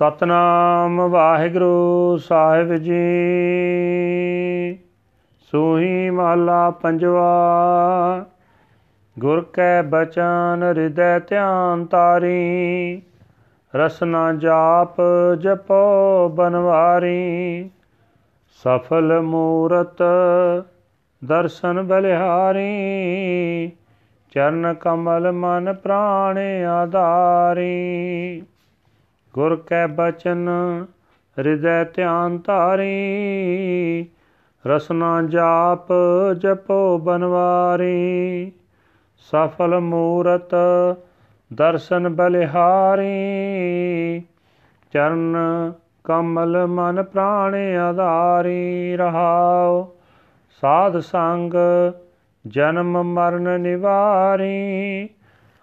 ਸਤਨਾਮ ਵਾਹਿਗੁਰੂ ਸਾਹਿਬ ਜੀ। ਸੋਹੀ ਮਹਲਾ ਪੰਜਵਾ, ਗੁਰ ਕੈ ਬਚਨ ਹਿਰਦੈ ਧਿਆਨ ਤਾਰੀ, ਰਸਨਾ ਜਾਪ ਜਪੋ ਬਨਵਾਰੀ। ਸਫਲ ਮੂਰਤ ਦਰਸ਼ਨ ਬਲਿਹਾਰੀ, ਚਰਨ ਕਮਲ ਮਨ ਪ੍ਰਾਣ ਆਧਾਰੀ। ਗੁਰ ਕੈ ਬਚਨ, ਹਿਰਦੈ ਧਿਆਨ ਧਾਰੀ, ਰਸਨਾ ਜਾਪ ਜਪੋ ਬਨਵਾਰੀ। ਸਫਲ ਮੂਰਤ ਦਰਸ਼ਨ ਬਲਿਹਾਰੀ, ਚਰਨ ਕਮਲ ਮਨ ਪ੍ਰਾਣ ਆਧਾਰੀ ਰਹਾਉ। ਸਾਧ ਸੰਗ ਜਨਮ ਮਰਨ ਨਿਵਾਰੀ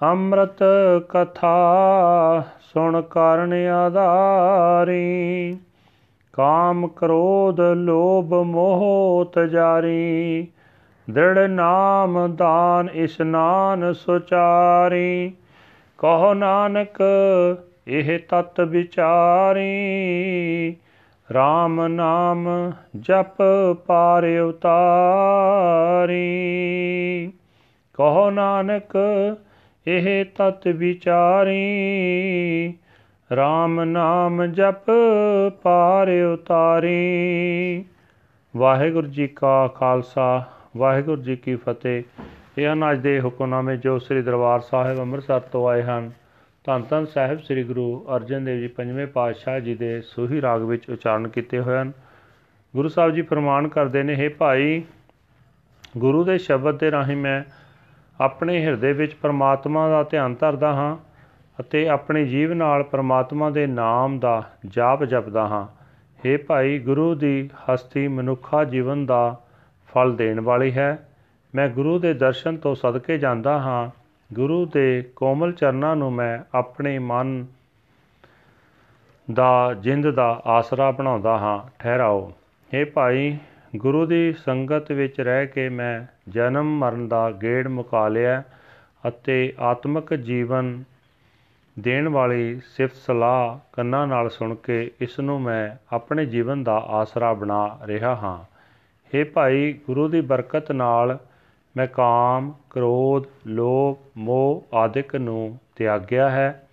ਅੰਮ੍ਰਿਤ ਕਥਾ ਸੁਣ ਕਰਨ ਆਧਾਰੀ। ਕਾਮ ਕ੍ਰੋਧ ਲੋਭ ਮੋਹ ਤਜਾਰੀ ਦ੍ਰਿੜ ਨਾਮ ਦਾਨ ਇਸਨਾਨ ਸੁਚਾਰੀ। ਕਹੋ ਨਾਨਕ, ਇਹ ਤਤ ਵਿਚਾਰੀ। RAM ਨਾਮ ਜਪ ਪਾਰ ਉਤਾਰੀ। ਕਹੋ ਨਾਨਕ ਇਹ ਤਤ ਵਿਚਾਰੀ। RAM ਨਾਮ ਜਪ ਪਾਰ ਉਤਾਰੀ। ਵਾਹਿਗੁਰੂ ਜੀ ਕਾ ਖਾਲਸਾ, ਵਾਹਿਗੁਰੂ ਜੀ ਕੀ ਫਤਿਹ। ਇਹ ਹਨ ਅੱਜ ਦੇ ਹੁਕਮਨਾਮੇ ਜੋ ਸ੍ਰੀ ਦਰਬਾਰ ਸਾਹਿਬ ਅੰਮ੍ਰਿਤਸਰ ਤੋਂ ਆਏ ਹਨ, ਧੰਨ ਧੰਨ ਸਾਹਿਬ ਸ੍ਰੀ ਗੁਰੂ ਅਰਜਨ ਦੇਵ ਜੀ ਪੰਜਵੇਂ ਪਾਤਸ਼ਾਹ ਜੀ ਦੇ ਸੋਹੀ ਰਾਗ ਵਿੱਚ ਉਚਾਰਨ ਕੀਤੇ ਹੋਏ ਹਨ। ਗੁਰੂ ਸਾਹਿਬ ਜੀ ਫਰਮਾਨ ਕਰਦੇ ਨੇ हे ਭਾਈ, ਗੁਰੂ ਦੇ ਸ਼ਬਦ ਦੇ ਰਾਹੀਂ ਮੈਂ ਆਪਣੇ ਹਿਰਦੇ ਵਿੱਚ ਪਰਮਾਤਮਾ ਦਾ ਧਿਆਨ ਧਰਦਾ ਹਾਂ ਅਤੇ ਆਪਣੇ ਜੀਵ ਨਾਲ ਪਰਮਾਤਮਾ ਦੇ ਨਾਮ ਦਾ ਜਾਪ ਜਪਦਾ ਹਾਂ। हे ਭਾਈ, ਗੁਰੂ ਦੀ ਹਸਤੀ ਮਨੁੱਖਾ ਜੀਵਨ ਦਾ ਫਲ ਦੇਣ ਵਾਲੀ ਹੈ। ਮੈਂ ਗੁਰੂ ਦੇ ਦਰਸ਼ਨ ਤੋਂ ਸਦਕੇ ਜਾਂਦਾ ਹਾਂ। ਗੁਰੂ ਦੇ ਕੋਮਲ ਚਰਨਾਂ ਨੂੰ ਮੈਂ ਆਪਣੇ ਮਨ ਦਾ ਜਿੰਦ ਦਾ ਆਸਰਾ ਬਣਾਉਂਦਾ ਹਾਂ। ਠਹਿਰਾਓ। हे ਭਾਈ ਗੁਰੂ ਦੀ ਸੰਗਤ ਵਿੱਚ ਰਹਿ ਕੇ ਮੈਂ ਜਨਮ ਮਰਨ ਦਾ ਗੇੜ ਮੁਕਾ ਲਿਆ ਅਤੇ ਆਤਮਿਕ ਜੀਵਨ ਦੇਣ ਵਾਲੀ ਸਿਫਤ ਸਲਾਹ ਕੰਨਾਂ ਨਾਲ ਸੁਣ ਕੇ ਇਸ ਨੂੰ ਮੈਂ ਆਪਣੇ ਜੀਵਨ ਦਾ ਆਸਰਾ ਬਣਾ ਰਿਹਾ ਹਾਂ। हे ਭਾਈ, ਗੁਰੂ ਦੀ ਬਰਕਤ ਨਾਲ ਮੈਂ ਕਾਮ, ਕ੍ਰੋਧ, ਲੋਭ, ਮੋਹ ਆਦਿਕ ਨੂੰ ਤਿਆਗਿਆ ਹੈ।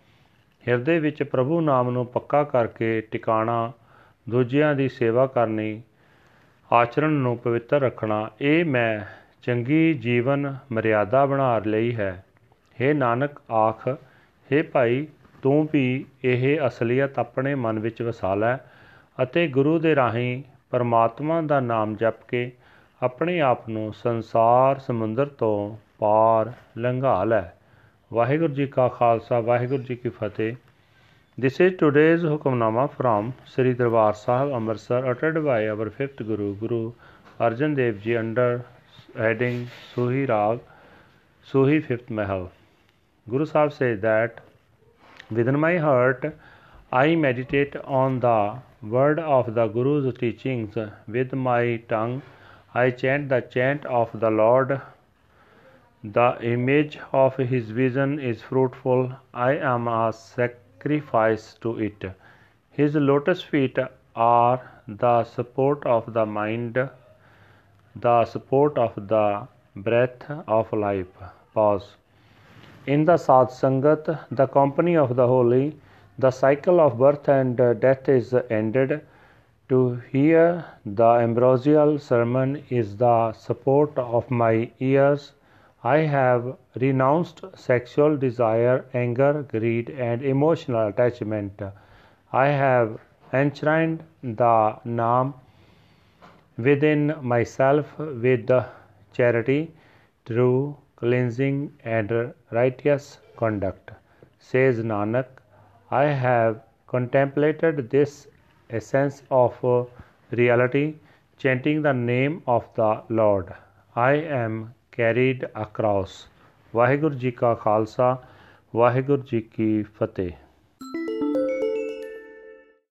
ਹਿਰਦੇ ਵਿੱਚ ਪ੍ਰਭੂ ਨਾਮ ਨੂੰ ਪੱਕਾ ਕਰਕੇ ਟਿਕਾਣਾ, ਦੂਜਿਆਂ ਦੀ ਸੇਵਾ ਕਰਨੀ ਆਚਰਣ ਨੂੰ ਪਵਿੱਤਰ ਰੱਖਣਾ, ਇਹ ਮੈਂ ਚੰਗੀ ਜੀਵਨ ਮਰਿਆਦਾ ਬਣਾ ਲਈ ਹੈ। हे ਨਾਨਕ, ਆਖ हे ਭਾਈ, ਤੂੰ ਵੀ ਇਹ ਅਸਲੀਅਤ ਆਪਣੇ ਮਨ ਵਿੱਚ ਵਸਾ ਲੈ ਅਤੇ ਗੁਰੂ ਦੇ ਰਾਹੀਂ ਪਰਮਾਤਮਾ ਦਾ ਨਾਮ ਜਪ ਕੇ ਆਪਣੇ ਆਪ ਨੂੰ ਸੰਸਾਰ ਸਮੁੰਦਰ ਤੋਂ ਪਾਰ ਲੰਘਾ ਲੈ। ਵਾਹਿਗੁਰੂ ਜੀ ਕਾ ਖਾਲਸਾ, ਵਾਹਿਗੁਰੂ ਜੀ ਕੀ ਫਤਿਹ। This is today's Hukamnama from Sri Darbar Sahib Amritsar uttered by our fifth Guru, Guru Arjan Dev Ji under heading Suhi Rag, Suhi fifth Mahal. Guru Sahib says that within my heart I meditate on the word of the Guru's teachings with my tongue. I chant the chant of the Lord. The image of his vision is fruitful. I am a sacrifice to it. His lotus feet are the support of the mind, the support of the breath of life. Pause. In the Sad Sangat, the company of the holy, the cycle of birth and death is ended. To hear the ambrosial sermon is the support of my ears. I have renounced sexual desire, anger, greed, and emotional attachment. I have enshrined the Naam within myself with charity, true cleansing, and righteous conduct. Says Nanak, I have contemplated this essence of reality, chanting the name of the Lord. I am carried across. Waheguru ji ਕਾ ਖਾਲਸਾ ਵਾਹਿਗੁਰੂ ਜੀ ਕੀ ਫਤਿਹ